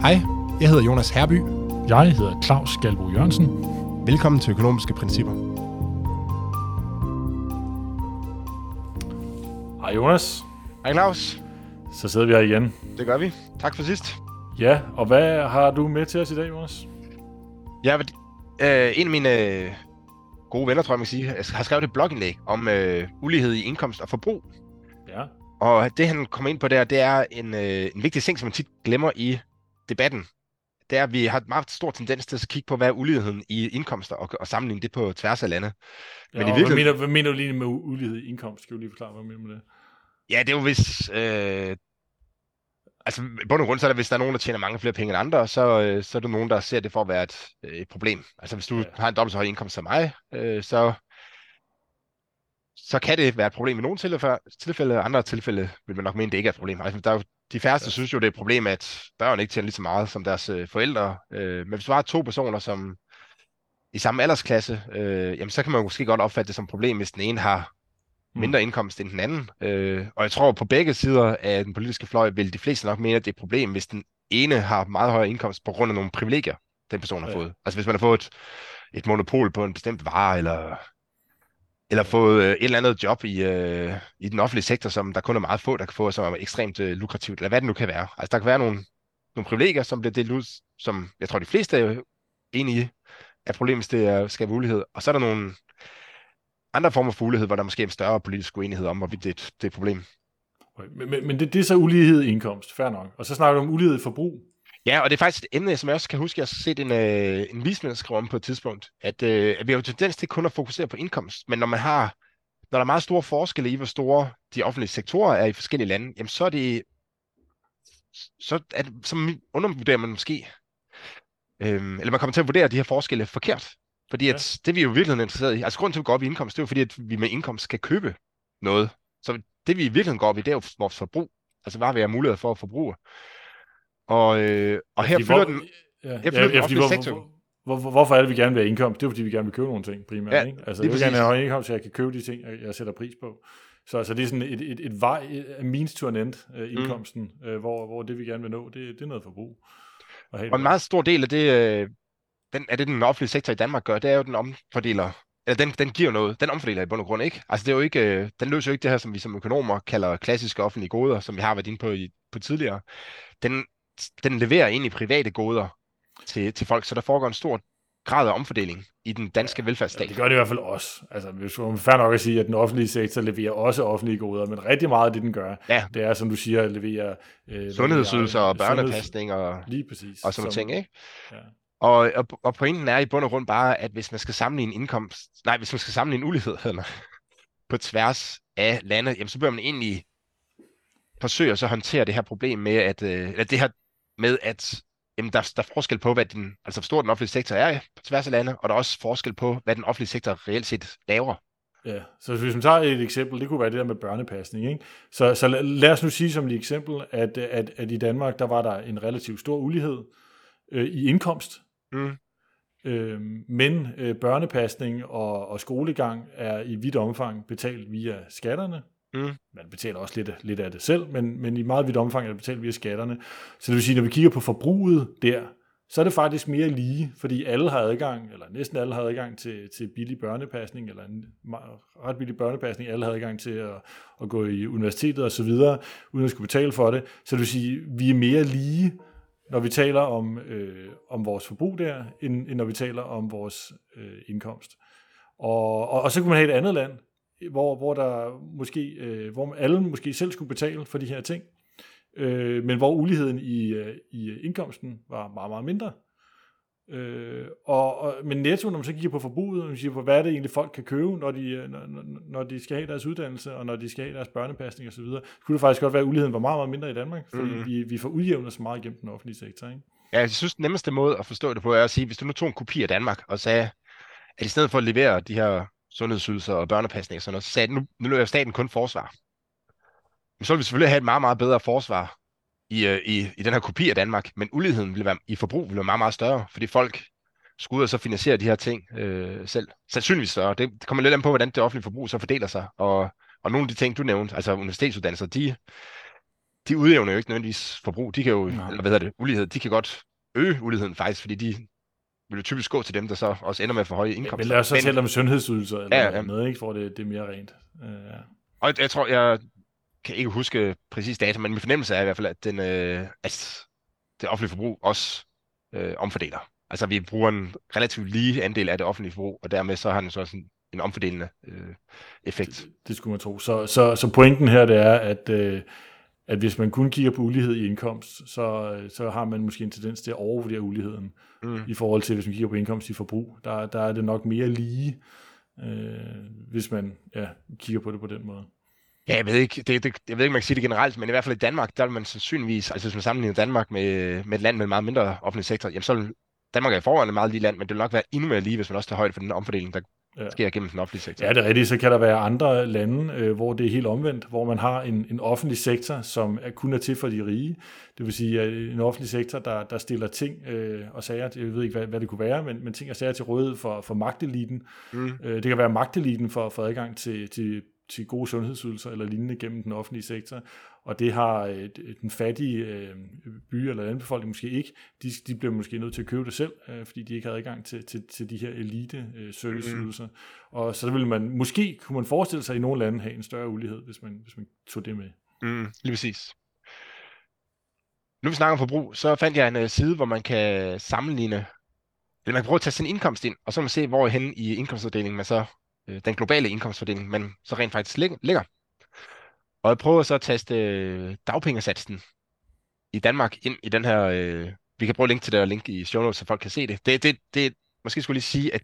Hej, jeg hedder Jonas Herby. Jeg hedder Claus Galbo Jørgensen. Velkommen til Økonomiske Principper. Hej Jonas. Hej Claus. Så sidder vi her igen. Det gør vi. Tak for sidst. Ja, og hvad har du med til os i dag, Jonas? Jeg vil, øh, en af mine øh, gode venner, tror jeg, man kan sige, har skrevet et blogindlæg om øh, ulighed i indkomst og forbrug. Ja. Og det, han kommer ind på der, det er en, øh, en vigtig ting, som man tit glemmer i debatten. Det er, at vi har et meget stor tendens til at kigge på, hvad er uligheden i indkomster, og, og sammenligne det på tværs af lande. Men ja, i virkeligheden... hvad, mener, hvad mener du lige med ulighed i indkomst? Skal du lige forklare, hvad du mener med det? Ja, det er jo hvis... Øh, altså, i bund og grund, så er det, hvis der er nogen, der tjener mange flere penge end andre, så, øh, så er der nogen, der ser det for at være et, øh, et problem. Altså, hvis du ja. har en dobbelt så høj indkomst som mig, øh, så, så kan det være et problem i nogle tilfælde, tilfælde og andre tilfælde vil man nok mene, det ikke er et problem. Altså, der er jo, de færreste ja. synes jo, det er et problem, at børn ikke tjener lige så meget som deres øh, forældre. Øh, men hvis du har to personer, som i samme aldersklasse, øh, jamen, så kan man måske godt opfatte det som et problem, hvis den ene har Mm. mindre indkomst end den anden. Øh, og jeg tror, på begge sider af den politiske fløj vil de fleste nok mene, at det er et problem, hvis den ene har meget højere indkomst på grund af nogle privilegier, den person har ja. fået. Altså hvis man har fået et, et monopol på en bestemt vare, eller, eller fået øh, et eller andet job i, øh, i den offentlige sektor, som der kun er meget få, der kan få, som er ekstremt øh, lukrativt, eller hvad det nu kan være. Altså der kan være nogle, nogle privilegier, som bliver delt ud, som jeg tror, de fleste er enige i, at problemet det er, skal være ulighed. Og så er der nogle andre former for ulighed, hvor der måske er en større politisk uenighed om, hvorvidt det, det er et problem. Men, men, men det, det er så ulighed i indkomst, fair nok. Og så snakker du om ulighed i forbrug. Ja, og det er faktisk et emne, som jeg også kan huske, jeg har set en, øh, en vismand skrive om på et tidspunkt, at, øh, at vi har jo tendens til kun at fokusere på indkomst, men når man har, når der er meget store forskelle i, hvor store de offentlige sektorer er i forskellige lande, jamen så er det, så, er det, så undervurderer man måske, øh, eller man kommer til at vurdere de her forskelle forkert. Fordi at ja. det vi er jo virkelig interesseret i, altså grunden til, at vi går op i indkomst, det er jo fordi, at vi med indkomst skal købe noget. Så det vi i virkeligheden går op i, det er jo vores forbrug. Altså hvad vi har mulighed for at forbruge. Og, øh, og her fylder den, ja, her fylder ja, den offentlige sektor. Hvor, hvor, hvorfor er det, vi gerne vil have indkomst? Det er fordi, vi gerne vil købe nogle ting primært. Ja, ikke? Altså, jeg vil gerne have indkomst, så jeg kan købe de ting, jeg sætter pris på. Så altså, det er sådan et, et, et vej, et means to an end, uh, indkomsten, mm. uh, hvor, hvor det, vi gerne vil nå, det, det er noget forbrug. Og, og en meget stor del af det, øh, den, er det, den offentlige sektor i Danmark gør, det er jo, den omfordeler, eller den, den giver noget, den omfordeler i bund og grund ikke. Altså det er jo ikke, øh, den løser jo ikke det her, som vi som økonomer kalder klassiske offentlige goder, som vi har været inde på, i, på tidligere. Den, den leverer ind i private goder til, til folk, så der foregår en stor grad af omfordeling i den danske ja, velfærdsstat. Ja, det gør det i hvert fald også. Altså, hvis er fair nok at sige, at den offentlige sektor leverer også offentlige goder, men rigtig meget af det, den gør, ja. det er, som du siger, at levere... Øh, Sundhedsydelser og børnepasning og, lige præcis, og sådan nogle ting, ikke? Ja. Og, og, og pointen er i bund og grund bare, at hvis man skal sammenligne indkomst, nej, hvis man skal sammenligne ulighed hedder på tværs af landet, jamen, så bør man egentlig forsøge at så håndtere det her problem med, at, øh, eller det her med, at jamen, der, der er forskel på, hvad den, altså hvor stor den offentlige sektor er på tværs af landet, og der er også forskel på, hvad den offentlige sektor reelt set laver. Ja, så hvis man tager et eksempel, det kunne være det der med børnepasning. Ikke? Så, så lad os nu sige som et eksempel, at, at, at i Danmark, der var der en relativt stor ulighed øh, i indkomst Mm. Øh, men øh, børnepasning og, og skolegang er i vidt omfang betalt via skatterne. Mm. Man betaler også lidt, lidt af det selv, men, men i meget vidt omfang er det betalt via skatterne. Så det vil sige, når vi kigger på forbruget der, så er det faktisk mere lige, fordi alle har adgang, eller næsten alle har adgang til, til billig børnepasning, eller en ret billig børnepasning, alle har adgang til at, at gå i universitetet og så videre, uden at skulle betale for det. Så det vil sige, vi er mere lige, når vi taler om, øh, om vores forbrug der, end, end når vi taler om vores øh, indkomst. Og, og, og så kunne man have et andet land, hvor, hvor der måske, øh, hvor alle måske selv skulle betale for de her ting, øh, men hvor uligheden i, øh, i indkomsten var meget, meget mindre. Øh, og, og, men netto, når man så kigger på forbruget, og man siger på, hvad er det egentlig folk kan købe, når de, øh, når, når de skal have deres uddannelse, og når de skal have deres børnepasning osv., så kunne det faktisk godt være, at uligheden var meget, meget mindre i Danmark, fordi mm. vi, vi får udjævnet så meget igennem den offentlige sektor. Ikke? Ja, jeg synes, den nemmeste måde at forstå det på er at sige, hvis du nu tog en kopi af Danmark og sagde, at i stedet for at levere de her sundhedsydelser og børnepasning og sådan noget, så sagde nu, nu løber staten kun forsvar. Men så vil vi selvfølgelig have et meget, meget bedre forsvar i, øh, i, i den her kopi af Danmark, men uligheden vil være, i forbrug vil være meget, meget større, fordi folk skulle ud og så finansiere de her ting øh, selv. Sandsynligvis større. Det, det kommer lidt an på, hvordan det offentlige forbrug så fordeler sig. Og, og nogle af de ting, du nævnte, altså universitetsuddannelser, de, de udjævner jo ikke nødvendigvis forbrug. De kan jo, Nej. eller hvad hedder det, ulighed, de kan godt øge uligheden faktisk, fordi de vil jo typisk gå til dem, der så også ender med at få høje indkomster. Men lad os så tale om sundhedsydelser eller Ja, ja, noget, ikke, for det, det er mere rent. Uh, ja. Og jeg tror, jeg kan ikke huske præcis data, men min fornemmelse er i hvert fald, at, den, øh, at det offentlige forbrug også øh, omfordeler. Altså vi bruger en relativt lige andel af det offentlige forbrug, og dermed så har den så en, en omfordelende øh, effekt. Det, det skulle man tro. Så, så, så pointen her, det er, at, øh, at hvis man kun kigger på ulighed i indkomst, så, øh, så har man måske en tendens til at overvurdere uligheden Mm. i forhold til, hvis man kigger på indkomst i forbrug. Der, der er det nok mere lige, øh, hvis man ja, kigger på det på den måde. Ja, jeg ved ikke, det, det, jeg ved ikke, man kan sige det generelt, men i hvert fald i Danmark, der vil man sandsynligvis, altså hvis man sammenligner Danmark med, med et land med en meget mindre offentlig sektor, jamen så vil Danmark er i forvejen et meget lille land, men det vil nok være endnu mere lige, hvis man også tager højde for den omfordeling, der Ja. sker gennem den offentlige sektor. Ja, det er rigtigt. Så kan der være andre lande, øh, hvor det er helt omvendt, hvor man har en, en offentlig sektor, som er, kun er til for de rige. Det vil sige, at en offentlig sektor, der, der stiller ting øh, og sager, jeg ved ikke, hvad, hvad det kunne være, men, men ting og sager til rådighed for, for magteliten. Mm. Øh, det kan være magteliten for at få adgang til, til, til gode sundhedsydelser eller lignende gennem den offentlige sektor. Og det har øh, den fattige øh, by eller landbefolkning måske ikke. De, de bliver måske nødt til at købe det selv, øh, fordi de ikke har adgang til, til, til de her elite øh, serviceydelser. Mm. Og så vil man, måske kunne man forestille sig i nogle lande have en større ulighed, hvis man, hvis man tog det med. Mm, lige præcis. Nu vi snakker om forbrug, så fandt jeg en uh, side, hvor man kan sammenligne, eller man kan prøve at tage sin indkomst ind, og så kan man se, hvor hen i indkomstfordelingen man så, øh, den globale indkomstfordeling, man så rent faktisk lig- ligger. Og jeg prøver så at taste øh, dagpengesatsen i Danmark ind i den her, øh, vi kan prøve at linke til det og link i show notes, så folk kan se det. Det, det, det måske skulle jeg lige sige, at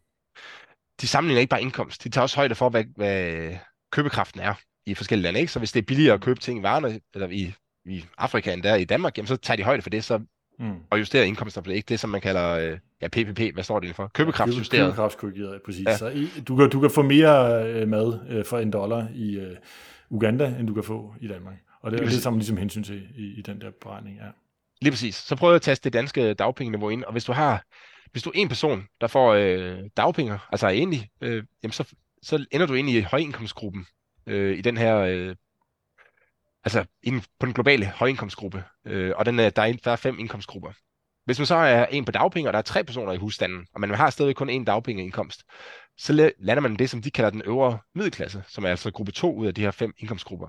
de sammenligner ikke bare indkomst, de tager også højde for, hvad, hvad købekraften er i forskellige lande. Ikke? Så hvis det er billigere at købe ting i varerne, eller i, i Afrika end der i Danmark, jamen, så tager de højde for det, så, Mm. og justerer indkomster på det. Ikke det, som man kalder øh, ja, PPP, hvad står det for? Købekraftsjusteret. Købekraftskorrigeret, præcis. Ja. Ja. Så i, du, kan, du kan få mere øh, mad øh, for en dollar i øh, Uganda, end du kan få i Danmark. Og det, Lige det man ligesom hensyn til i, i den der beregning. Ja. Lige præcis. Så prøv at taste det danske dagpengeniveau ind, og hvis du har, hvis du er en person, der får øh, dagpenge, altså er enlig, øh, jamen så, så ender du ind i højindkomstgruppen øh, i den her, øh, altså inden, på den globale højindkomstgruppe, øh, og den er, der, er, der er fem indkomstgrupper. Hvis man så er en på dagpenge, og der er tre personer i husstanden, og man har stadig kun én dagpengeindkomst, så la- lander man det, som de kalder den øvre middelklasse, som er altså gruppe 2 ud af de her fem indkomstgrupper.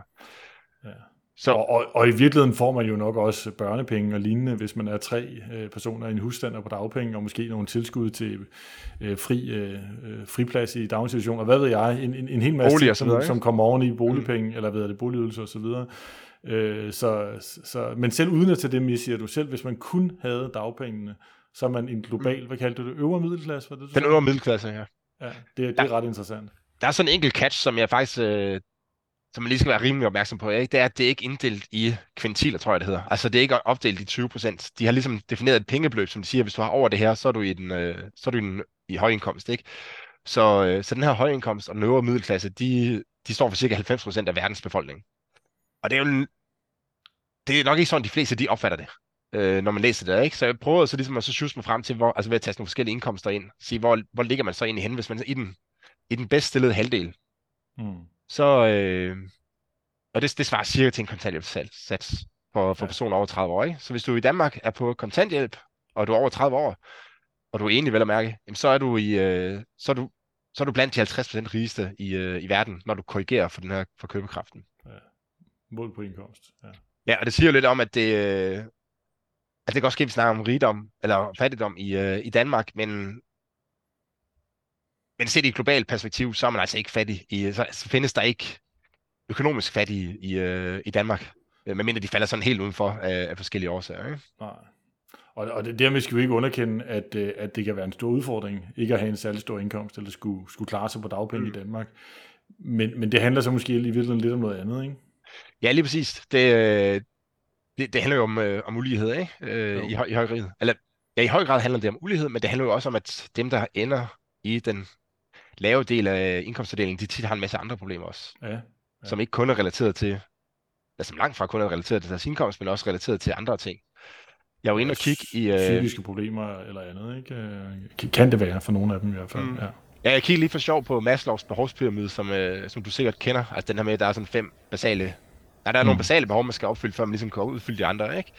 Ja. Så Og, og, og i virkeligheden får man jo nok også børnepenge og lignende, hvis man er tre øh, personer i en husstand og på dagpenge, og måske nogle tilskud til øh, fri, øh, øh, friplads i daginstitutioner, hvad ved jeg, en, en, en hel masse ting, og som, som kommer oven i boligpenge, mm. eller hvad det, boligydelse og så videre. Øh, så, så, men selv uden at tage det med, siger du, selv hvis man kun havde dagpengene, så er man en global, hvad kaldte du det, øvre middelklasse? Var det, du den øvre middelklasse, ja. Ja, det, det er ret interessant. Der er sådan en enkelt catch, som jeg faktisk, øh, som man lige skal være rimelig opmærksom på, ikke? det er, at det er ikke inddelt i kvintiler, tror jeg det hedder. Altså det er ikke opdelt i 20 procent. De har ligesom defineret et pengebeløb, som de siger, hvis du har over det her, så er du i den, øh, så er du i, den, i højindkomst, ikke? Så, øh, så den her højindkomst og den øvre middelklasse, de, de står for cirka 90 procent af verdens befolkning. Og det er jo en, det er nok ikke sådan, de fleste de opfatter det, øh, når man læser det, ikke? Så jeg prøver så ligesom at så mig frem til, hvor, altså ved at tage nogle forskellige indkomster ind, sige, hvor, hvor ligger man så egentlig henne, hvis man er i den, i den bedst stillede halvdel, Mm. så, øh, og det, det svarer cirka til en kontanthjælpssats for, for Ja. personer over 30 år. Ikke? Så hvis du i Danmark er på kontanthjælp, og du er over 30 år, og du er enig vel at mærke, jamen, så, er du i, øh, så, er du, så er du blandt de 50% rigeste i, øh, i verden, når du korrigerer for den her for købekraften. Mål på indkomst. Ja. Ja, og det siger jo lidt om, at det, øh, at det kan også ske, at vi snakker om rigdom, eller fattigdom i, øh, i Danmark, men, men set i et globalt perspektiv, så er man altså ikke fattig. I, så, findes der ikke økonomisk fattige i, øh, i Danmark, øh, medmindre de falder sådan helt udenfor af, af forskellige årsager. Ikke? Nej. Og, og det, dermed skal vi ikke underkende, at, øh, at det kan være en stor udfordring, ikke at have en særlig stor indkomst, eller skulle, skulle klare sig på dagpenge mm. I Danmark. Men, men det handler så måske i virkeligheden lidt om noget andet, ikke? Ja, lige præcis. Det, øh, det, det handler jo om, øh, om ulighed, ikke? Øh, Jo. i, høj, i høj grad. Eller, ja, i høj grad handler det om ulighed, men det handler jo også om, at dem, der ender i den lave del af indkomstfordelingen, de tit har en masse andre problemer også. Ja. ja. som ikke kun er relateret til, altså som langt fra kun er relateret til deres indkomst, men også relateret til andre ting. Jeg var inde og kigge i... Øh, Psykiske problemer eller andet, ikke? Øh, Kan det være for nogle af dem i hvert fald, Mm. ja. ja, jeg kiggede lige for sjov på Maslows behovspyramide, som, øh, som du sikkert kender. Altså den her med, at der er sådan fem basale Ja, der er mm. nogle basale behov, man skal opfylde, før man ligesom kan udfylde de andre, ikke?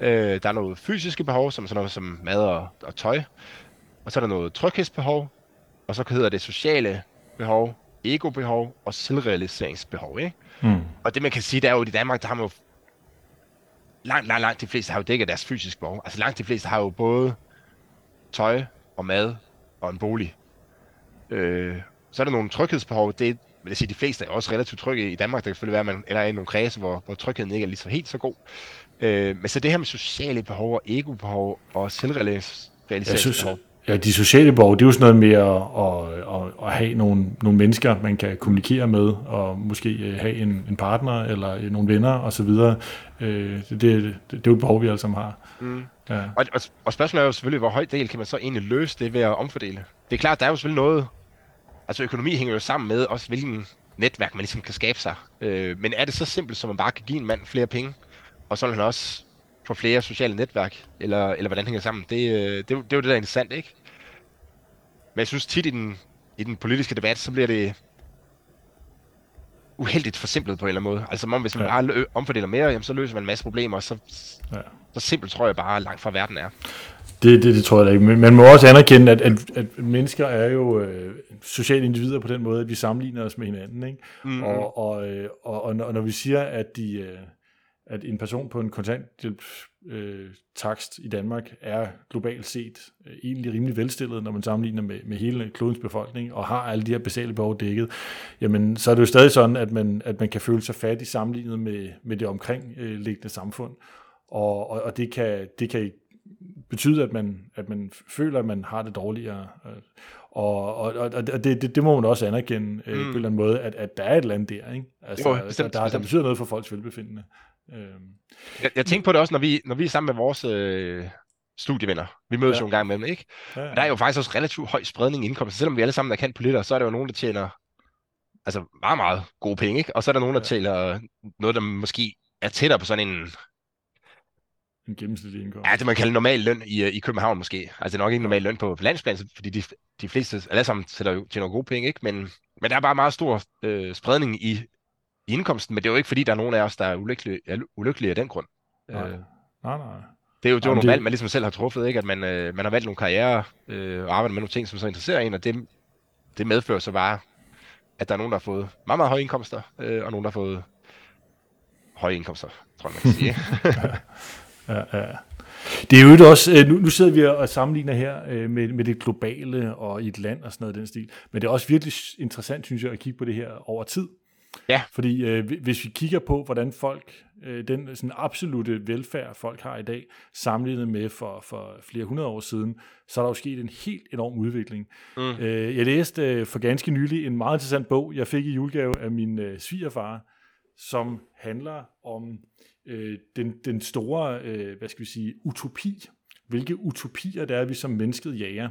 Øh, der er noget fysiske behov, som sådan noget som mad og, og tøj. Og så er der noget tryghedsbehov, og så hedder det sociale behov, ego-behov og selvrealiseringsbehov, ikke? Mm. Og det man kan sige, det er jo, at i Danmark, der har man jo langt, langt, langt de fleste har jo dækket deres fysiske behov. Altså langt de fleste har jo både tøj og mad og en bolig. Øh, så er der nogle tryghedsbehov. Det vil jeg sige, de fleste er også relativt trygge i Danmark. Det kan selvfølgelig være, at man eller er i nogle kredse, hvor, hvor trygheden ikke er lige så helt så god. Øh, men så det her med sociale behov og ego-behov og selvrealiseringsbehov. Ja, de sociale behov, det er jo sådan noget med at, at, at, at have nogle, nogle mennesker, man kan kommunikere med, og måske øh, have en, en partner eller nogle venner osv. Øh, det, det, det, det er jo et behov, vi alle sammen har. Mm. Ja. Og, og, og spørgsmålet er jo selvfølgelig, hvor høj del kan man så egentlig løse det ved at omfordele? Det er klart, der er jo selvfølgelig noget... Altså økonomi hænger jo sammen med også, hvilken netværk man ligesom kan skabe sig. Øh, men er det så simpelt, som man bare kan give en mand flere penge, og så vil han også få flere sociale netværk, eller, eller hvordan hænger det sammen? Det, øh, det, det, det er jo det, der er interessant, ikke? Men jeg synes tit i den, i den politiske debat, så bliver det uheldigt forsimplet på en eller anden måde. Altså, om hvis man ja. bare omfordeler mere, jamen, så løser man en masse problemer, og så, ja. så simpelt tror jeg bare langt fra verden er. Det, det, det tror jeg da ikke. Men man må også anerkende, at, at, at mennesker er jo øh, sociale individer på den måde, at vi sammenligner os med hinanden. Ikke? Mm-hmm. Og, og, øh, og, og, når, når vi siger, at de... Øh, at en person på en kontanthjælp øh, takst i Danmark er globalt set øh, egentlig rimelig velstillet, når man sammenligner med, med hele klodens befolkning, og har alle de her basale behov dækket, jamen så er det jo stadig sådan, at man, at man kan føle sig fattig sammenlignet med, med det omkringliggende samfund. Og, og, og det, kan, det kan betyde, at man, at man føler, at man har det dårligere. Og, og, og det, det, det må man også anerkende øh, mm. på en eller anden måde, at, at der er et eller andet der, ikke? Altså, jo, bestemt, der, der, der betyder noget for folks velbefindende. Øhm. Jeg, jeg tænker på det også, når vi, når vi er sammen med vores øh, studievenner. Vi mødes ja. jo en gang med dem, ikke? Ja, ja. Og der er jo faktisk også relativt høj spredning i indkomst. Selvom vi alle sammen er kendt politikere, så er der jo nogen, der tjener altså meget, meget gode penge, ikke? Og så er der nogen, der ja. tjener noget, der måske er tættere på sådan en... En gennemsnitlig indkomst. Ja, det man kalder normal løn i, i København måske. Altså nok ikke normal løn på, landsplan, fordi de, de fleste, alle sammen tjener jo tjener gode penge, ikke? Men, men der er bare meget stor øh, spredning i, i indkomsten, men det er jo ikke fordi, der er nogen af os, der er ulykkelige, er ulykkelige af den grund. Nej, øh, nej. nej. Det er jo, det er jo nogle det... valg, man ligesom selv har truffet, ikke? at man, øh, man har valgt nogle karriere øh, og arbejder med nogle ting, som så interesserer en, og det, det medfører så bare, at der er nogen, der har fået meget, meget høje indkomster, øh, og nogen, der har fået høje indkomster, tror jeg, man kan sige. ja, ja. Det er jo også, øh, nu, nu sidder vi og sammenligner her øh, med, med det globale og i et land og sådan noget den stil, men det er også virkelig interessant, synes jeg, at kigge på det her over tid. Ja. Fordi øh, hvis vi kigger på, hvordan folk, øh, den sådan absolute velfærd, folk har i dag, sammenlignet med for, for flere hundrede år siden, så er der jo sket en helt enorm udvikling. Mm. Øh, jeg læste øh, for ganske nylig en meget interessant bog, jeg fik i julegave af min øh, svigerfar, som handler om øh, den, den store, øh, hvad skal vi sige, utopi. Hvilke utopier det er, vi som mennesket jager.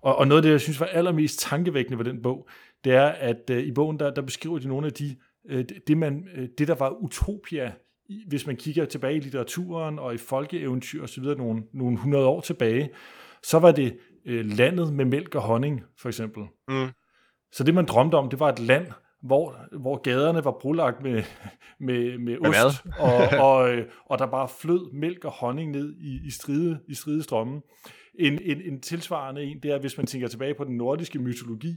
Og, og noget af det, jeg synes var allermest tankevækkende ved den bog, det er, at øh, i bogen, der, der beskriver de nogle af de, øh, det, man, øh, det, der var utopia, hvis man kigger tilbage i litteraturen og i folkeeventyr osv., nogle, nogle hundrede år tilbage, så var det øh, landet med mælk og honning, for eksempel. Mm. Så det, man drømte om, det var et land, hvor, hvor gaderne var brulagt med, med, med ost, og, og, øh, og der bare flød mælk og honning ned i, i, stride, i stride strømme. En, en, en tilsvarende en, det er, hvis man tænker tilbage på den nordiske mytologi,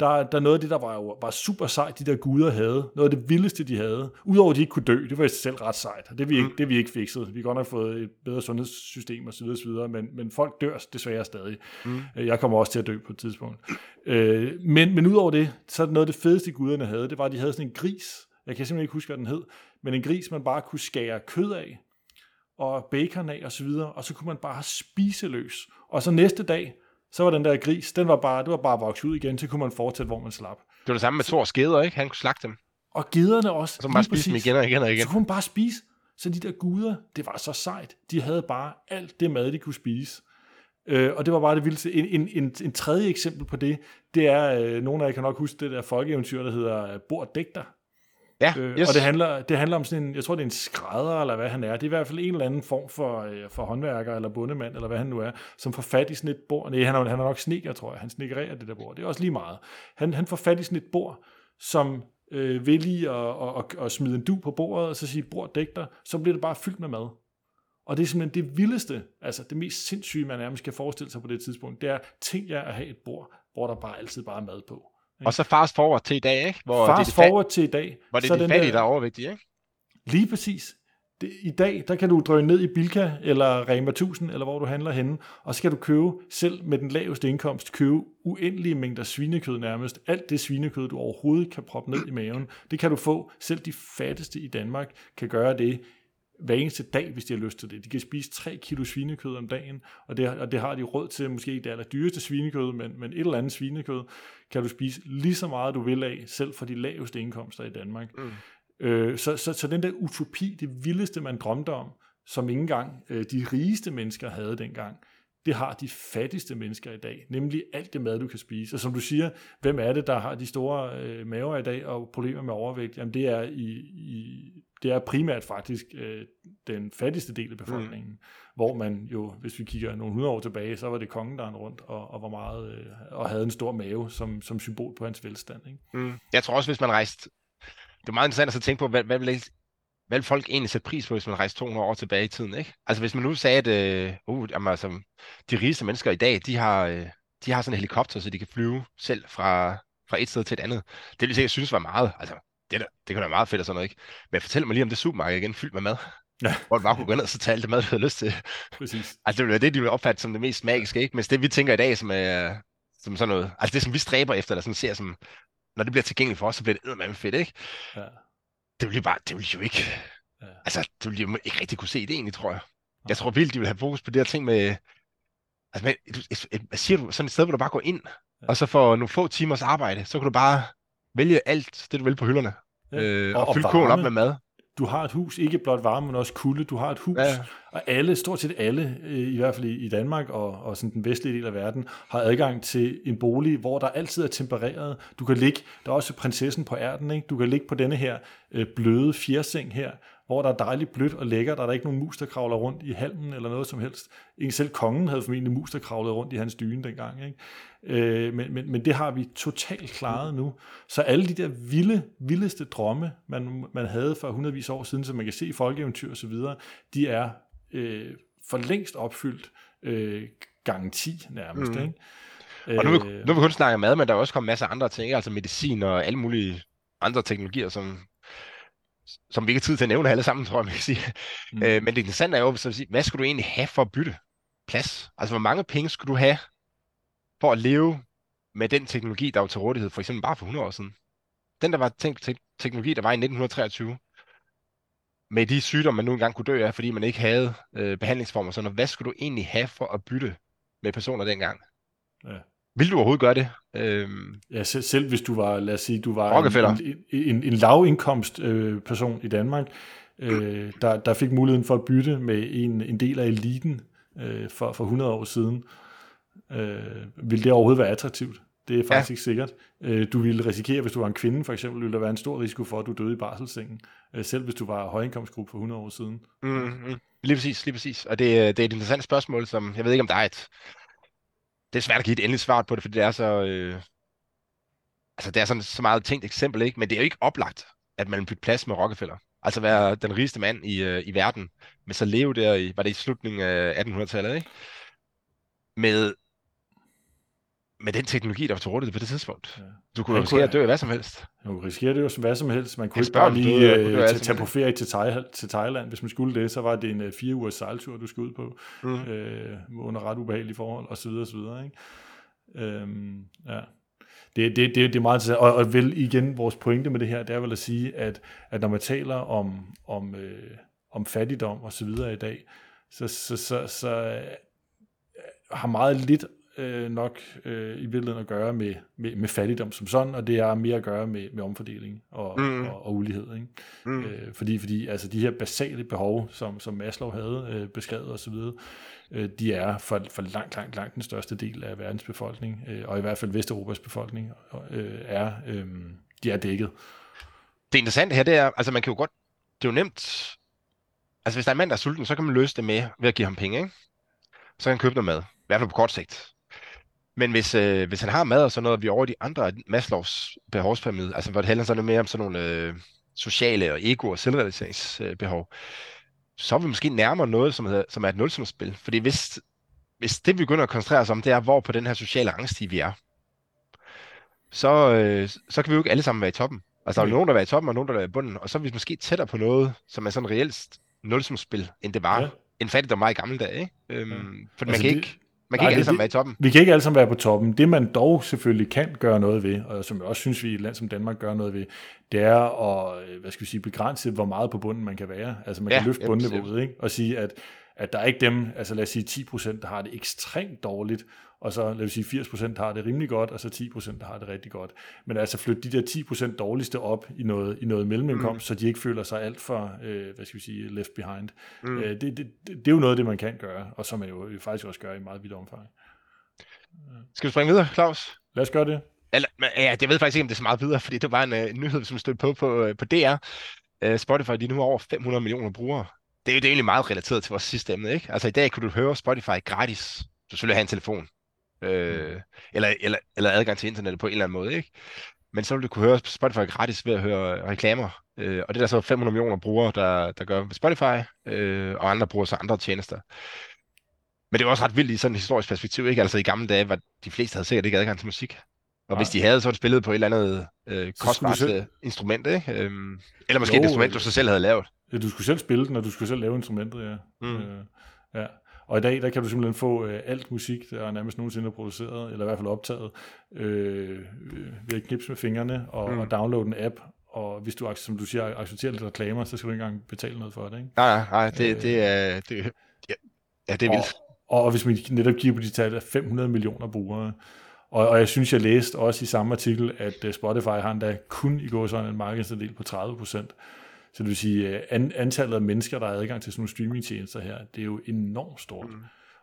der, der er noget af det, der var, jo, var super sejt, de der guder havde. Noget af det vildeste, de havde. Udover at de ikke kunne dø, det var i sig selv ret sejt. Det vi ikke, mm. det vi ikke fikset. Vi har godt nok fået et bedre sundhedssystem osv. osv. Men, men folk dør desværre stadig. Mm. Øh, jeg kommer også til at dø på et tidspunkt. Øh, men, men udover det, så er det noget af det fedeste, guderne havde. Det var, at de havde sådan en gris. Jeg kan simpelthen ikke huske, hvad den hed. Men en gris, man bare kunne skære kød af og bacon af og så videre, og så kunne man bare spise løs. Og så næste dag, så var den der gris, den var bare, det var bare vokset ud igen, så kunne man fortsætte, hvor man slap. Det var det samme med Thors geder, ikke? Han kunne slagte dem. Og gederne også. Og så bare spise dem igen og igen og igen. Så kunne man bare spise. Så de der guder, det var så sejt. De havde bare alt det mad, de kunne spise. Øh, og det var bare det vildeste. En, en, en, en tredje eksempel på det, det er, øh, nogle af jer kan nok huske det der folkeeventyr, der hedder Bord Dægter. Ja, øh, yes. Og det handler, det handler om sådan en, jeg tror det er en skrædder, eller hvad han er. Det er i hvert fald en eller anden form for, øh, for håndværker, eller bondemand, eller hvad han nu er, som får fat i sådan et bord. Nej, han er, han er nok sneker, tror jeg. Han snekerer det der bord. Det er også lige meget. Han, han får fat i sådan et bord, som øh, vil lige at, at, at, at smide en du på bordet, og så sige, bord dæk dig, så bliver det bare fyldt med mad. Og det er simpelthen det vildeste, altså det mest sindssyge, man nærmest kan forestille sig på det tidspunkt, det er, tænk jer at have et bord, hvor der bare altid bare er mad på. Ikke? Og så fast forward til i dag, ikke? Hvor fast det er forward til i dag. Hvor det er de fattige, der, er overvægtige, ikke? Lige præcis. Det, I dag, der kan du drøje ned i Bilka eller Rema 1000, eller hvor du handler henne, og så kan du købe, selv med den laveste indkomst, købe uendelige mængder svinekød nærmest. Alt det svinekød, du overhovedet kan proppe ned i maven, det kan du få. Selv de fatteste i Danmark kan gøre det hver eneste dag, hvis de har lyst til det. De kan spise 3 kilo svinekød om dagen, og det, og det har de råd til, måske ikke det allerdyreste svinekød, men, men et eller andet svinekød, kan du spise lige så meget, du vil af, selv for de laveste indkomster i Danmark. Mm. Øh, så, så, så den der utopi, det vildeste, man drømte om, som ikke engang øh, de rigeste mennesker havde dengang, det har de fattigste mennesker i dag, nemlig alt det mad, du kan spise. Og som du siger, hvem er det, der har de store øh, maver i dag og problemer med overvægt? Jamen det er, i, i, det er primært faktisk øh, den fattigste del af befolkningen, mm. hvor man jo, hvis vi kigger nogle hundrede år tilbage, så var det kongen, der rundt og, og var meget øh, og havde en stor mave som, som symbol på hans velstand. Ikke? Mm. Jeg tror også, hvis man rejste det er meget interessant at tænke på, hvad, hvad, vil, hvad vil folk egentlig sætte pris på, hvis man rejser 200 år tilbage i tiden, ikke? Altså hvis man nu sagde, at uh, uh, jamen, altså, de rigeste mennesker i dag, de har, uh, de har sådan en helikopter, så de kan flyve selv fra, fra et sted til et andet. Det ville jeg synes var meget, altså det, der, det kunne være meget fedt og sådan noget, ikke? Men fortæl mig lige om det supermarked igen, fyldt med mad. Ja. Hvor du bare kunne gå ned og så tage alt det mad, du havde lyst til. Præcis. Altså det ville være det, de ville opfatte som det mest magiske, ikke? Men det vi tænker i dag, som er, som sådan noget, altså det som vi stræber efter, eller sådan ser som, når det bliver tilgængeligt for os, så bliver det eddermame fedt, ikke? Ja. Det vil jo bare, det vil jo ikke, ja. altså, det vil jo ikke rigtig kunne se det egentlig, tror jeg. Jeg tror vildt, de vil have fokus på det her ting med, altså, med, et, et, et, siger du, sådan et sted, hvor du bare går ind, ja. og så for nogle få timers arbejde, så kan du bare vælge alt det, du vil på hylderne, ja. øh, og, og fylde kogen op med mad du har et hus, ikke blot varme, men også kulde. Du har et hus, ja. og alle, stort set alle, øh, i hvert fald i Danmark og, og sådan den vestlige del af verden, har adgang til en bolig, hvor der altid er tempereret. Du kan ligge, der er også prinsessen på ærten, ikke? du kan ligge på denne her øh, bløde fjerseng her, hvor der er dejligt blødt og lækkert, der er ikke nogen mus, der kravler rundt i halmen eller noget som helst. Ikke selv kongen havde formentlig mus, der kravlede rundt i hans dyne dengang. Ikke? Øh, men, men, men det har vi totalt klaret nu. Så alle de der vilde, vildeste drømme, man, man havde for hundredvis år siden, som man kan se i folkeeventyr og så videre, de er øh, for længst opfyldt øh, gang 10 nærmest. Mm. Ikke? Og nu, nu vil vi kun snakke mad, men der er også kommet masser af andre ting, altså medicin og alle mulige andre teknologier, som, som vi ikke har tid til at nævne alle sammen, tror jeg, man kan sige. Mm. Øh, men det interessante er jo, så at sige, hvad skulle du egentlig have for at bytte plads? Altså, hvor mange penge skulle du have for at leve med den teknologi, der var til rådighed, for eksempel bare for 100 år siden? Den, der var tænkt te- teknologi, der var i 1923, med de sygdomme, man nu engang kunne dø af, fordi man ikke havde øh, behandlingsformer, sådan hvad skulle du egentlig have for at bytte med personer dengang? Ja. Vil du overhovedet gøre det? Øhm, ja, selv, selv hvis du var, lad os sige, du var en, en, en, en lavindkomst øh, person i Danmark, øh, der, der fik muligheden for at bytte med en, en del af eliten øh, for, for 100 år siden, øh, vil det overhovedet være attraktivt? Det er faktisk ja. ikke sikkert. Øh, du ville risikere, hvis du var en kvinde for eksempel, ville der være en stor risiko for, at du døde i barselssengen, øh, selv hvis du var højindkomstgruppe for 100 år siden. Mm-hmm. Lige præcis, lige præcis. Og det, det er et interessant spørgsmål, som jeg ved ikke, om der er et det er svært at give et endeligt svar på det, fordi det er så... Øh, altså, det er sådan så meget tænkt eksempel, ikke? Men det er jo ikke oplagt, at man bytte plads med Rockefeller. Altså være den rigeste mand i, øh, i verden, men så leve der i, var det i slutningen af 1800-tallet, ikke? Med, med den teknologi, der var til rådighed på det tidspunkt. Ja. Du kunne risikere at dø hvad som helst. Du kunne risikere at dø hvad som helst. Man kunne ikke bare lige øh, tage, tage på ferie til, Thai, til Thailand. Hvis man skulle det, så var det en uh, fire ugers sejltur, du skulle ud på, mm. øh, under ret ubehagelige forhold, osv. osv. Ikke? Øhm, ja. Det, det, det, det er meget interessant. Og, og vel igen, vores pointe med det her, det er vel at sige, at, at når man taler om, om, øh, om fattigdom og så videre i dag, så, så, så, så øh, har meget lidt øh, nok øh, i virkeligheden at gøre med, med, med fattigdom som sådan, og det er mere at gøre med, med omfordeling og, mm. og, og ulighed. Ikke? Mm. Øh, fordi, fordi altså, de her basale behov, som, som Maslow havde øh, beskrevet osv., øh, de er for, for langt, langt, langt den største del af verdens befolkning, øh, og i hvert fald Vesteuropas befolkning, øh, er, øh, de er dækket. Det interessante her, det er, altså man kan jo godt, det er jo nemt, altså hvis der er en mand, der er sulten, så kan man løse det med ved at give ham penge, ikke? Så kan han købe noget mad, i hvert fald på kort sigt. Men hvis, øh, hvis han har mad og sådan noget, vi er over i de andre Maslows behovspyramide, altså hvor det handler sådan mere om sådan nogle øh, sociale og ego- og selvrealiseringsbehov, så er vi måske nærmere noget, som, hedder, som er et nulsumsspil. Fordi hvis, hvis det, vi begynder at koncentrere os om, det er, hvor på den her sociale rangstige vi er, så, øh, så kan vi jo ikke alle sammen være i toppen. Altså, der er jo nogen, der er i toppen, og nogen, der er i bunden. Og så er vi måske tættere på noget, som er sådan reelt nulsumsspil, end det var Ja. en fattigdom var i gamle dage. Ikke? Øhm, Ja. For man Altså, kan det- ikke, man kan Nej, ikke alle sammen være i toppen. Vi kan ikke alle sammen være på toppen. Det man dog selvfølgelig kan gøre noget ved, og som jeg også synes, vi i et land som Danmark gør noget ved, det er at øh, hvad skal vi sige, begrænse, hvor meget på bunden man kan være. Altså man Ja, kan løfte ja, bundniveauet, ikke? og sige, at, at der er ikke dem, altså lad os sige 10%, der har det ekstremt dårligt, og så lad os sige 80% har det rimelig godt, og så 10% der har det rigtig godt. Men altså flytte de der 10% dårligste op i noget, i noget mellemindkomst, mm. så de ikke føler sig alt for, øh, hvad skal vi sige, left behind. Mm. Øh, det, det, det, det er jo noget af det, man kan gøre, og som man jo faktisk også gør i meget vidt omfang. Skal vi springe videre, Claus? Lad os gøre det. Eller, ja, det ved jeg faktisk ikke, om det er så meget videre, fordi det var en uh, nyhed, som stødte på på, øh, på DR. Uh, Spotify, de er nu over 500 millioner brugere. Det er jo det er egentlig meget relateret til vores sidste emne, ikke? Altså i dag kunne du høre Spotify gratis. Du selvfølgelig have en telefon. Uh, eller, eller, eller adgang til internettet på en eller anden måde, ikke? Men så vil du kunne høre Spotify gratis ved at høre reklamer. Uh, og det er der så 500 millioner brugere, der, der gør Spotify, uh, og andre bruger så andre tjenester. Men det er også ret vildt i sådan et historisk perspektiv, ikke? Altså i gamle dage var de fleste havde sikkert ikke adgang til musik. Og Nej. hvis de havde, så var det spillet på et eller andet øh, kostbart selv... instrument, ikke? Øhm, eller måske Jo, et instrument, du så selv havde lavet. Ja, du skulle selv spille den, og du skulle selv lave instrumentet, ja. Mm. Øh, ja. Og i dag, der kan du simpelthen få øh, alt musik, der er nærmest nogensinde er produceret, eller i hvert fald optaget, øh, øh, ved at knipse med fingrene og, Mm. og downloade en app. Og hvis du, som du siger, accepterer lidt reklamer, så skal du ikke engang betale noget for det, ikke? Nej, nej, det, Øh. det er... Det, ja, ja, det er vildt. Og, og hvis man netop kigger på de tal, der er 500 millioner brugere. Og, og jeg synes, jeg læste også i samme artikel, at øh, Spotify har endda kun i går sådan en markedsandel på 30 procent. Så det vil sige, øh, an, antallet af mennesker, der har adgang til sådan nogle streamingtjenester her, det er jo enormt stort. Mm.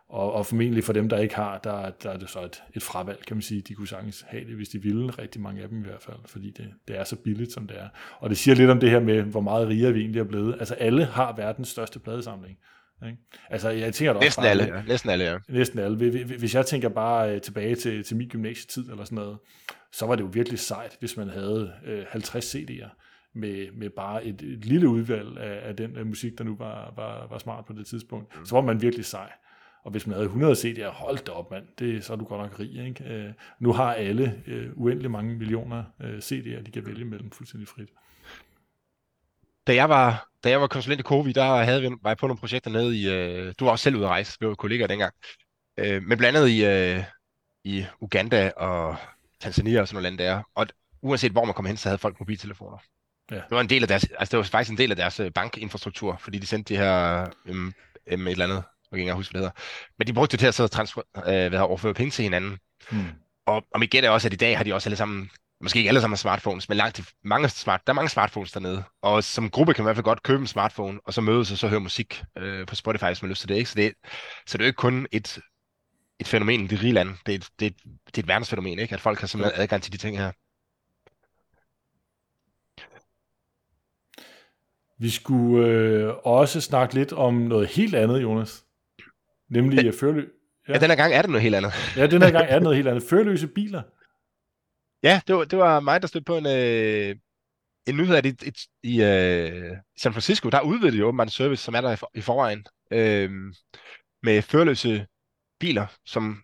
Og, og formentlig for dem, der ikke har, der, der er det så et, et fravalg, kan man sige. De kunne sagtens have det, hvis de ville. Rigtig mange af dem i hvert fald, fordi det, det er så billigt, som det er. Og det siger lidt om det her med, hvor meget rigere vi egentlig er blevet. Altså alle har verdens største pladesamling. Ikke? Altså jeg tænker også Næsten bare- alle, ja. Næsten alle, ja. Næsten alle. Hvis- jeg tænker bare øh, tilbage til, til min gymnasietid eller sådan noget, så var det jo virkelig sejt, hvis man havde øh, 50 CD'er med, med bare et, et lille udvalg af, af den øh, musik, der nu var, var, var smart på det tidspunkt. Mm. Så var man virkelig sej. Og hvis man havde 100 CD'er, hold da op mand, det, så er du godt nok rig. Ikke? Øh, nu har alle øh, uendelig mange millioner øh, CD'er, de kan vælge mellem fuldstændig frit. Da jeg var, da jeg var konsulent i Covi, der havde vi, var jeg på nogle projekter nede i... Øh, du var også selv ude at rejse, vi var kollegaer dengang. Øh, men blandt andet i, øh, i Uganda og Tanzania og sådan nogle lande der. Og uanset hvor man kom hen, så havde folk mobiltelefoner. Ja. Det var en del af deres, altså det var faktisk en del af deres øh, bankinfrastruktur, fordi de sendte de her um, um, et eller andet, jeg kan ikke huske, hvad det hedder. Men de brugte det til at så transfer, øh, hvad overføre penge til hinanden. Hmm. Og, og mit gæt er også, at i dag har de også alle sammen, måske ikke alle sammen smartphones, men langt mange smart, der er mange smartphones dernede. Og som gruppe kan man i hvert fald godt købe en smartphone, og så mødes og så høre musik øh, på Spotify, hvis man har lyst til det. Ikke? Så, det, så det er jo ikke kun et, et fænomen i det rige land, det er, et, det, et, det er et verdensfænomen, ikke? at folk har simpelthen adgang til de ting her. Vi skulle øh, også snakke lidt om noget helt andet, Jonas. Nemlig øh, førlø. Ja. ja, den her gang er det noget helt andet. Ja, den her gang er det noget helt andet. Førløse biler. Ja, det var, det var mig, der stødte på en, øh, en nyhed, at i, i, i øh, San Francisco, der udvidede de jo åbenbart en service, som er der i, for, i forvejen, øh, med førløse biler, som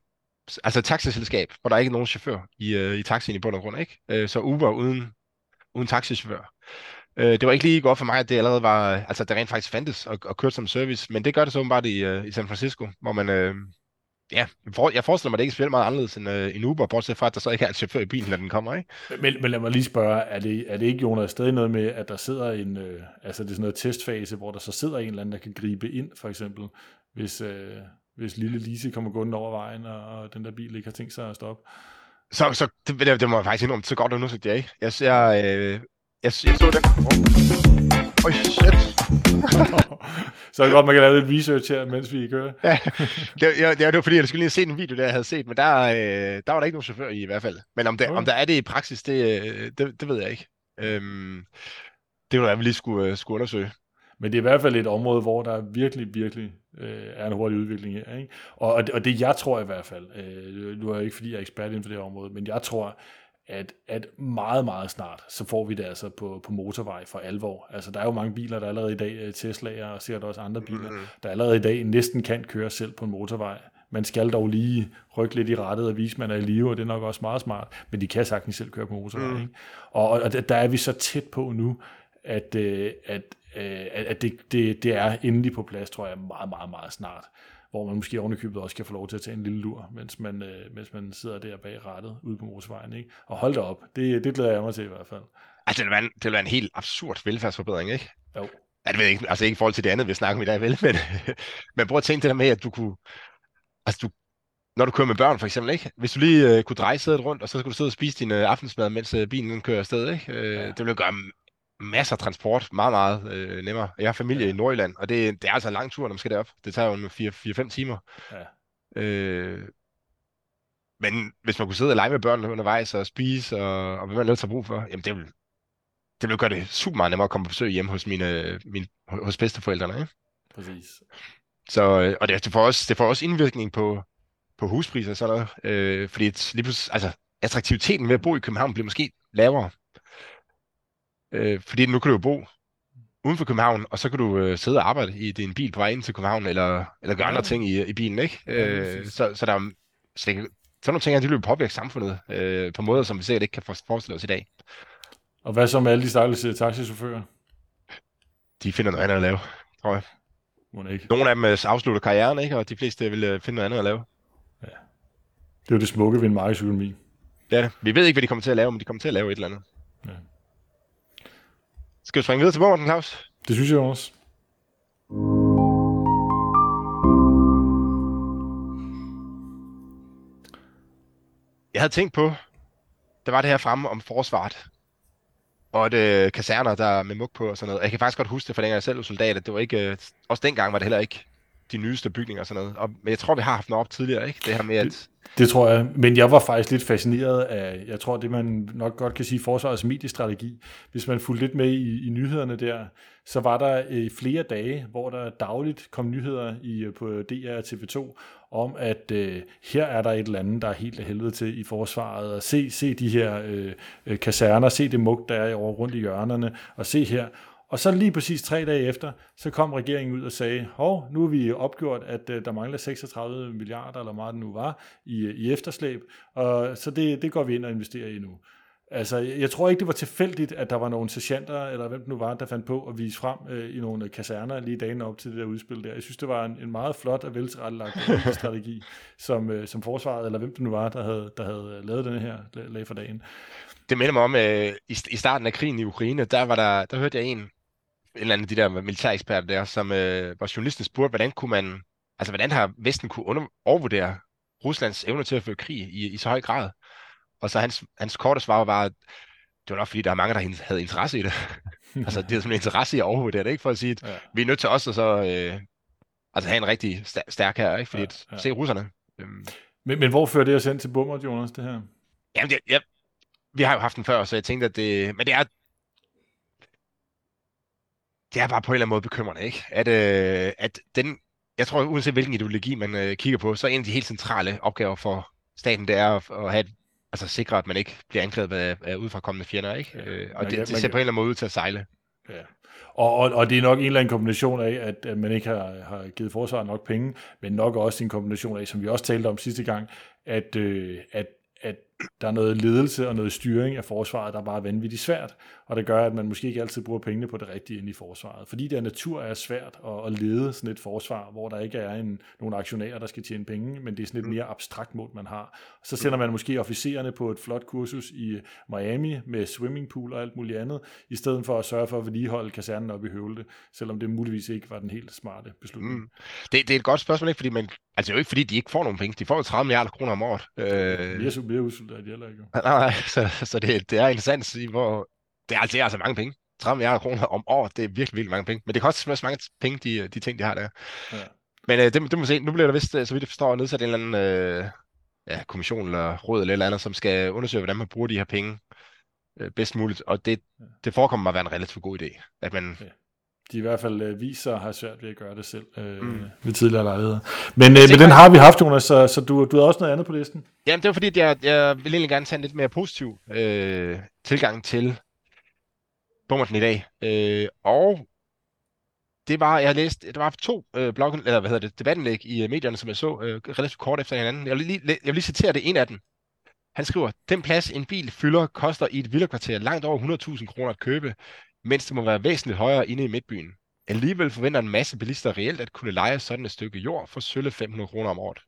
altså taxiselskab, hvor der ikke er nogen chauffør i, øh, i taxien i bund og grund, ikke? Øh, så Uber uden, uden taxichauffør. Øh, det var ikke lige godt for mig, at det allerede var, altså det rent faktisk fandtes og, og kørte som service, men det gør det så åbenbart i, øh, i San Francisco, hvor man, øh, ja, for, jeg forestiller mig, det ikke er specielt meget anderledes end øh, en Uber, bortset fra, at der så ikke er en chauffør i bilen, når den kommer, ikke? Men, men lad mig lige spørge, er det, er det ikke, Jonas, stadig noget med, at der sidder en, øh, altså det er sådan noget testfase, hvor der så sidder en eller anden, der kan gribe ind, for eksempel, hvis, øh, hvis lille Lise kommer gående over vejen, og, og den der bil ikke har tænkt sig at stoppe. Så, så det, det, det må jeg faktisk indrømme, så godt undersøgt jeg ikke. Jeg, jeg, øh, jeg, jeg så den. Oh. Oj, shit. så er det godt, man kan lave lidt research her, mens vi kører. ja, det, jeg, det var fordi, jeg skulle lige have set en video, der jeg havde set, men der, øh, der var der ikke nogen chauffør i i hvert fald. Men om, det, Okay. om der er det i praksis, det, øh, det, det ved jeg ikke. Øhm, det var noget, jeg lige skulle, øh, skulle undersøge. Men det er i hvert fald et område, hvor der virkelig, virkelig øh, er en hurtig udvikling her. Ikke? Og, og, det, og det jeg tror i hvert fald, øh, nu er jeg ikke fordi jeg er ekspert inden for det her område, men jeg tror, at, at meget, meget snart, så får vi det altså på, på motorvej for alvor. Altså, der er jo mange biler, der allerede i dag, øh, Tesla'er og sikkert også andre biler, mm-hmm. der allerede i dag næsten kan køre selv på en motorvej. Man skal dog lige rykke lidt i rettet og vise, at man er i live, og det er nok også meget smart, men de kan sagtens selv køre på motorvej. Mm. Ikke? Og, og der er vi så tæt på nu, at, øh, at, øh, at det, det, det er endelig på plads, tror jeg, meget, meget, meget snart hvor man måske ovenikøbet også kan få lov til at tage en lille lur, mens man, øh, mens man sidder der bag rattet ude på motorvejen. Ikke? Og hold da op, det, det glæder jeg mig til i hvert fald. Altså, det vil være en, det vil være en helt absurd velfærdsforbedring, ikke? Jo. Jeg ved ikke, altså ikke i forhold til det andet, vi snakker om i dag, vel? Men, men prøv at tænke det der med, at du kunne... Altså, du, når du kører med børn for eksempel, ikke? Hvis du lige øh, kunne dreje sædet rundt, og så skulle du sidde og spise din øh, aftensmad, mens øh, bilen kører afsted, ikke? Øh, ja. Det ville gøre masser af transport, meget, meget øh, nemmere. Jeg har familie ja. i Nordjylland, og det, det er altså en lang tur, når man skal derop. Det tager jo 4-5 timer. Ja. Øh, men hvis man kunne sidde og lege med børnene undervejs og spise, og, og hvad man ellers har brug for, jamen det vil, det vil gøre det super meget nemmere at komme på besøg hjemme hos mine, mine, hos bedsteforældrene. Ikke? Præcis. Så, øh, og det, det, får også, det får også indvirkning på, på huspriser og sådan noget. Øh, fordi et, lige pludselig, altså, attraktiviteten ved at bo i København bliver måske lavere. Øh, fordi nu kan du jo bo uden for København, og så kan du øh, sidde og arbejde i din bil på vej ind til København, eller, eller gøre ja. andre ting i, i bilen, ikke? Øh, så, så der er så det, sådan nogle ting, de vil påvirke samfundet øh, på måder, som vi sikkert ikke kan forestille os i dag. Og hvad så med alle de stakkels øh, taxichauffører? De finder noget andet at lave, tror jeg. Må ikke. Nogle af dem øh, afslutter karrieren, ikke? og de fleste vil øh, finde noget andet at lave. Ja. Det er jo det smukke ved en markedsøkonomi. Ja, vi ved ikke, hvad de kommer til at lave, men de kommer til at lave et eller andet. Ja. Skal vi springe videre til Morten, Claus? Det synes jeg også. Jeg havde tænkt på, der var det her fremme om forsvaret, og det kaserner, der er med mug på og sådan noget. Jeg kan faktisk godt huske det, for dengang jeg selv var soldat, at det var ikke, øh, også dengang var det heller ikke de nyeste bygninger og sådan noget. Og, men jeg tror, vi har haft noget op tidligere, ikke? Det her med, at... Det tror jeg, men jeg var faktisk lidt fascineret af, jeg tror, det man nok godt kan sige, forsvarets mediestrategi. Hvis man fulgte lidt med i, i nyhederne der, så var der øh, flere dage, hvor der dagligt kom nyheder i, øh, på DR og TV2 om, at øh, her er der et eller andet, der er helt af helvede til i forsvaret, og se, se de her øh, øh kaserner, se det mug, der er over rundt i hjørnerne, og se her, og så lige præcis tre dage efter, så kom regeringen ud og sagde, hov, nu har vi opgjort, at uh, der mangler 36 milliarder, eller meget det nu var, i, i efterslæb, og så det, det går vi ind og investerer i nu. Altså, jeg tror ikke, det var tilfældigt, at der var nogle sergeanter, eller hvem det nu var, der fandt på at vise frem øh, i nogle kaserner lige dagen op til det der udspil der. Jeg synes, det var en, en meget flot og veltilrettelagt strategi, som, øh, som forsvaret, eller hvem det nu var, der havde, der havde lavet den her lag for dagen. Det minder mig om, øh, i, i starten af krigen i Ukraine, der, var der, der hørte jeg en, en eller anden af de der militæreksperter der, som øh, var journalisten spurgte, hvordan kunne man, altså hvordan har Vesten kunne under, overvurdere Ruslands evne til at føre krig i, i så høj grad? Og så hans, hans korte svar var, at det var nok fordi, der er mange, der havde interesse i det. altså, det er sådan en interesse i at overvurdere det, ikke? For at sige, at ja. vi er nødt til også at så, øh, altså have en rigtig stærk her, ikke? Fordi ja, ja. se russerne. Øhm. Men, men hvor fører det os hen til Bummer, Jonas, det her? Jamen, det, ja, vi har jo haft den før, så jeg tænkte, at det, men det er, det er bare på en eller anden måde bekymrende, ikke? At, øh, at den, jeg tror, uanset hvilken ideologi man øh, kigger på, så er en af de helt centrale opgaver for staten, det er at, at have, altså sikre, at man ikke bliver angrebet af, af udefrakommende fjender, ikke? Ja, øh, og det, det ser kan... på en eller anden måde ud til at sejle. Ja. Og, og, og det er nok en eller anden kombination af, at, at man ikke har, har givet forsvaret nok penge, men nok også en kombination af, som vi også talte om sidste gang, at, øh, at at der er noget ledelse og noget styring af forsvaret, der er bare vanvittigt svært, og det gør, at man måske ikke altid bruger pengene på det rigtige ind i forsvaret. Fordi det er natur er svært at, at lede sådan et forsvar, hvor der ikke er en, nogen aktionærer, der skal tjene penge, men det er sådan et mm. mere abstrakt mål, man har. Så sender man måske officererne på et flot kursus i Miami med swimmingpool og alt muligt andet, i stedet for at sørge for at vedligeholde kasernen op i høvlte, selvom det muligvis ikke var den helt smarte beslutning. Mm. Det, det er et godt spørgsmål, ikke? fordi man, altså jo ikke fordi de ikke får nogen penge, de får jo 30 milliarder kroner om året. Øh... Udsult er de heller ikke. Nej, så, så det, det er interessant at sige, hvor, det er, det er altså mange penge. 30 milliarder kroner om året, det er virkelig, virkelig mange penge. Men det koster også mange penge, de, de ting, de har der. Ja. Men øh, det, det må se. Nu bliver der vist, øh, så vidt jeg forstår, nedsat en eller anden øh, ja, kommission eller råd eller et eller andet, som skal undersøge, hvordan man bruger de her penge øh, bedst muligt. Og det, det forekommer mig at være en relativt god idé, at man ja. De i hvert fald øh, viser at have svært ved at gøre det selv øh, mm. ved tidligere lejligheder. Men, øh, men den har vi haft, Jonas, så, så du, du har også noget andet på listen. Jamen, det var fordi, jeg, jeg vil egentlig gerne tage en lidt mere positiv øh, tilgang til Bummerten i dag. Øh, og det var, jeg har læst, der var to øh, bloggen, eller hvad hedder det, debattenlæg i øh, medierne, som jeg så øh, relativt kort efter hinanden. Jeg vil, lige, jeg vil lige citere det en af dem. Han skriver, den plads en bil fylder koster i et villakvarter langt over 100.000 kroner at købe, mens det må være væsentligt højere inde i midtbyen. Alligevel forventer en masse bilister reelt at kunne lege sådan et stykke jord for sølle 500 kroner om året.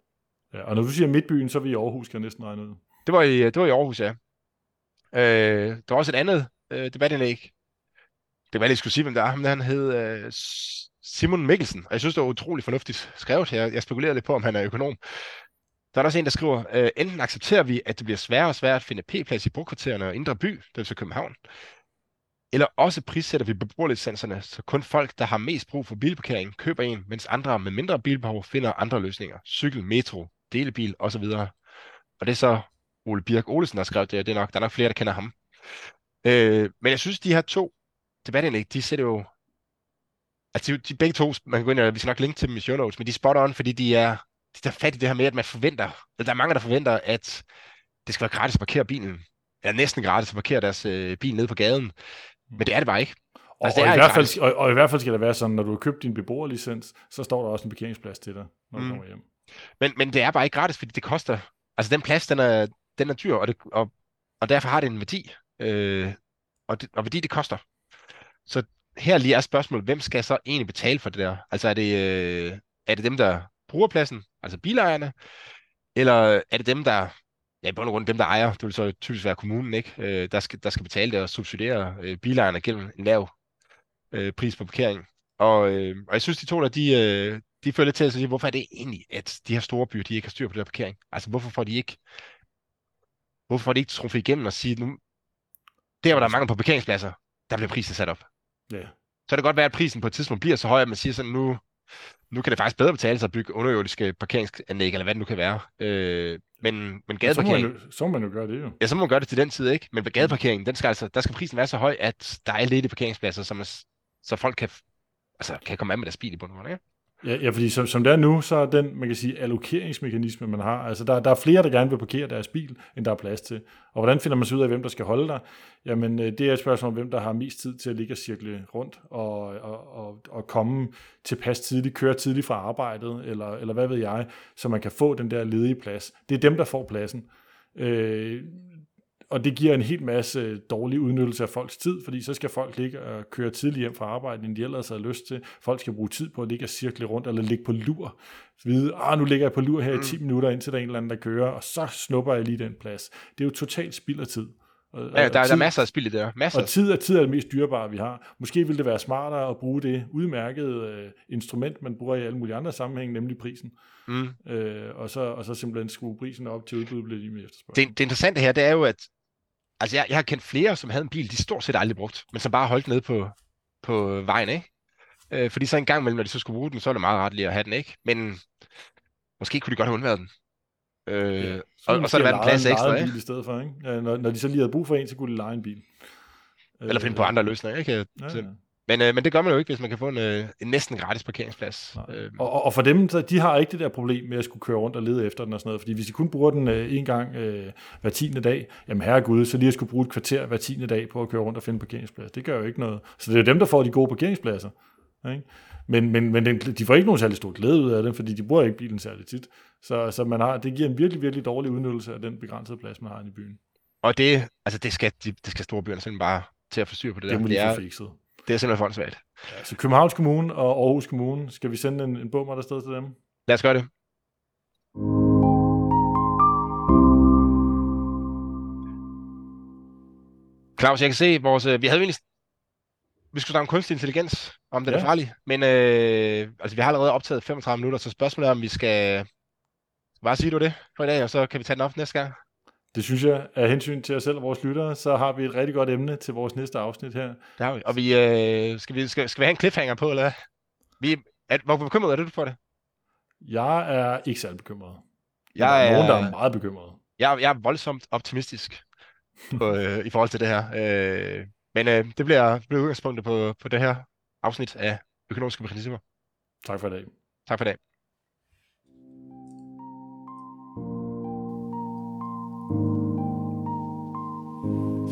Ja, og når du siger midtbyen, så er vi i Aarhus, kan jeg næsten regne ud. Det var i, det var i Aarhus, ja. Øh, der var også et andet øh, debatindlæg. Det var jeg lige skulle sige, hvem der er. Men han hed øh, Simon Mikkelsen, og jeg synes, det var utroligt fornuftigt skrevet. Jeg, jeg spekulerer lidt på, om han er økonom. Der er også en, der skriver, øh, enten accepterer vi, at det bliver sværere og sværere at finde p-plads i brokvartererne og indre by, det vil sige København, eller også prissætter vi beboerlicenserne, så kun folk, der har mest brug for bilparkering, køber en, mens andre med mindre bilbehov finder andre løsninger. Cykel, metro, delebil osv. Og det er så Ole Birk Olesen, der har skrevet det, det er nok, der er nok flere, der kender ham. Øh, men jeg synes, de her to debatindlæg, de sætter jo... Altså, de, de begge to, man kan gå ind og vi skal nok linke til dem i show notes, men de er spot on, fordi de er, de tager fat i det her med, at man forventer, eller der er mange, der forventer, at det skal være gratis at parkere bilen, eller næsten gratis at parkere deres øh, bil nede på gaden. Men det er det bare ikke. Og, altså, og, er i hvert fald, og, og i hvert fald skal det være sådan, når du har købt din beboerlicens, så står der også en parkeringsplads til dig, når du mm. kommer hjem. Men, men det er bare ikke gratis, fordi det koster... Altså den plads, den er, den er dyr, og, det, og, og derfor har det en værdi. Øh, og, det, og værdi, det koster. Så her lige er spørgsmålet, hvem skal så egentlig betale for det der? Altså er det, øh, er det dem, der bruger pladsen, altså bilejerne, eller er det dem, der ja, i bund og grund dem, der ejer, det vil så typisk være kommunen, ikke? Øh, der, skal, der skal betale det og subsidiere øh, bilejerne gennem en lav øh, pris på parkering. Og, øh, og jeg synes, de to der, de, øh, de føler til at sige, hvorfor er det egentlig, at de her store byer, de ikke har styr på det der parkering? Altså, hvorfor får de ikke, hvorfor får de ikke trumfet igennem og sige, nu, der hvor der er mangel på parkeringspladser, der bliver prisen sat op. Ja. Så kan det godt være, at prisen på et tidspunkt bliver så høj, at man siger sådan, nu, nu kan det faktisk bedre betale sig at bygge underjordiske parkeringsanlæg, eller hvad det nu kan være. Øh, men, men gadeparkering... Så må, man jo, så må man jo gøre det jo. Ja, så må man gøre det til den tid, ikke? Men ved gadeparkeringen, den skal altså, der skal prisen være så høj, at der er ledige parkeringspladser, så, man, så folk kan, altså, kan komme af med deres bil i bunden, ikke? Ja, ja fordi som, som det er nu, så er den, man kan sige, allokeringsmekanisme, man har, altså der, der er flere, der gerne vil parkere deres bil, end der er plads til. Og hvordan finder man så ud af, hvem der skal holde der? Jamen, øh, det er et spørgsmål om, hvem der har mest tid til at ligge og cirkle rundt og, og, og, og komme tilpas tidligt, køre tidligt fra arbejdet, eller, eller hvad ved jeg, så man kan få den der ledige plads. Det er dem, der får pladsen. Øh, og det giver en helt masse dårlig udnyttelse af folks tid, fordi så skal folk ligge og køre tidligt hjem fra arbejde, end de ellers har lyst til. Folk skal bruge tid på at ligge og cirkle rundt, eller ligge på lur. Vide, ah, nu ligger jeg på lur her i 10 mm. minutter, indtil der er en eller anden, der kører, og så snupper jeg lige den plads. Det er jo totalt spild af tid. Og, ja, der, tid, der er masser af spild i det der. Masser. Og tid er, tid er det mest dyrebare, vi har. Måske ville det være smartere at bruge det udmærkede øh, instrument, man bruger i alle mulige andre sammenhænge, nemlig prisen. Mm. Øh, og, så, og så simpelthen skrue prisen op til udbuddet bliver lige med efterspørgsel. Det, det interessante her, det er jo, at Altså, jeg, jeg har kendt flere, som havde en bil, de stort set aldrig brugt, men som bare holdt nede på, på vejen, ikke? Øh, fordi så en gang imellem, når de så skulle bruge den, så er det meget ret lige at have den, ikke? Men måske kunne de godt have undværet den. Øh, ja, og, og så har der været en plads ekstra, ikke? Bil i stedet for, ikke? Når, når de så lige havde brug for en, så kunne de lege en bil. Eller finde på øh, andre løsninger, ikke? Ja, ja. Men, øh, men det gør man jo ikke, hvis man kan få en, øh, en næsten gratis parkeringsplads. Øh. Og, og for dem, så de har ikke det der problem med at skulle køre rundt og lede efter den og sådan noget. Fordi hvis de kun bruger den øh, en gang øh, hver tiende dag, jamen herregud, så lige at skulle bruge et kvarter hver tiende dag på at køre rundt og finde parkeringsplads, det gør jo ikke noget. Så det er dem, der får de gode parkeringspladser. Ikke? Men, men, men den, de får ikke nogen særlig stor glæde ud af det, fordi de bruger ikke bilen særlig tit. Så, så man har, det giver en virkelig, virkelig dårlig udnyttelse af den begrænsede plads, man har i byen. Og det, altså det skal, de, det skal store byerne simpelthen bare til at forstyrre på det, det der. Det må de få fikset. Det er simpelthen åndssvagt. Ja, så Københavns Kommune og Aarhus Kommune, skal vi sende en, en bummer der sted til dem? Lad os gøre det. Claus, jeg kan se vores... Øh, vi havde egentlig... Vi skulle snakke om kunstig intelligens, om den ja. er farlig. Men øh, altså, vi har allerede optaget 35 minutter, så spørgsmålet er, om vi skal... Bare sige du det for i dag, og så kan vi tage den op næste gang. Det synes jeg, af hensyn til os selv og vores lyttere, så har vi et rigtig godt emne til vores næste afsnit her. Det har vi. Og vi, øh, skal, vi, skal, skal vi have en cliffhanger på, eller Vi, er, hvor bekymret er du for det? Jeg er ikke særlig bekymret. Jeg der er, er nogen, der er meget bekymret. Jeg, jeg er voldsomt optimistisk på, øh, i forhold til det her. Øh, men øh, det bliver, bliver udgangspunktet på, på det her afsnit af Økonomiske Principper. Tak for i dag. Tak for i dag.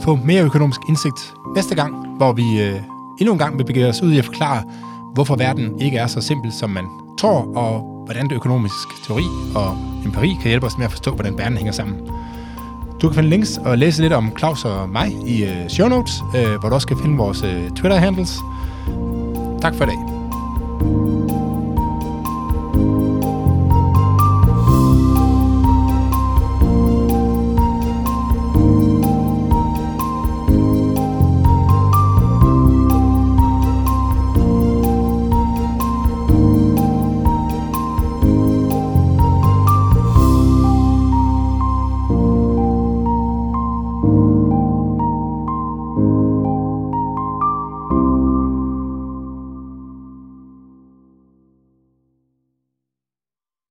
På mere økonomisk indsigt næste gang, hvor vi øh, endnu en gang vil begive os ud i at forklare, hvorfor verden ikke er så simpel, som man tror, og hvordan det økonomisk teori og empiri kan hjælpe os med at forstå, hvordan verden hænger sammen. Du kan finde links og læse lidt om Claus og mig i øh, show notes, øh, hvor du også kan finde vores øh, Twitter-handles. Tak for i dag.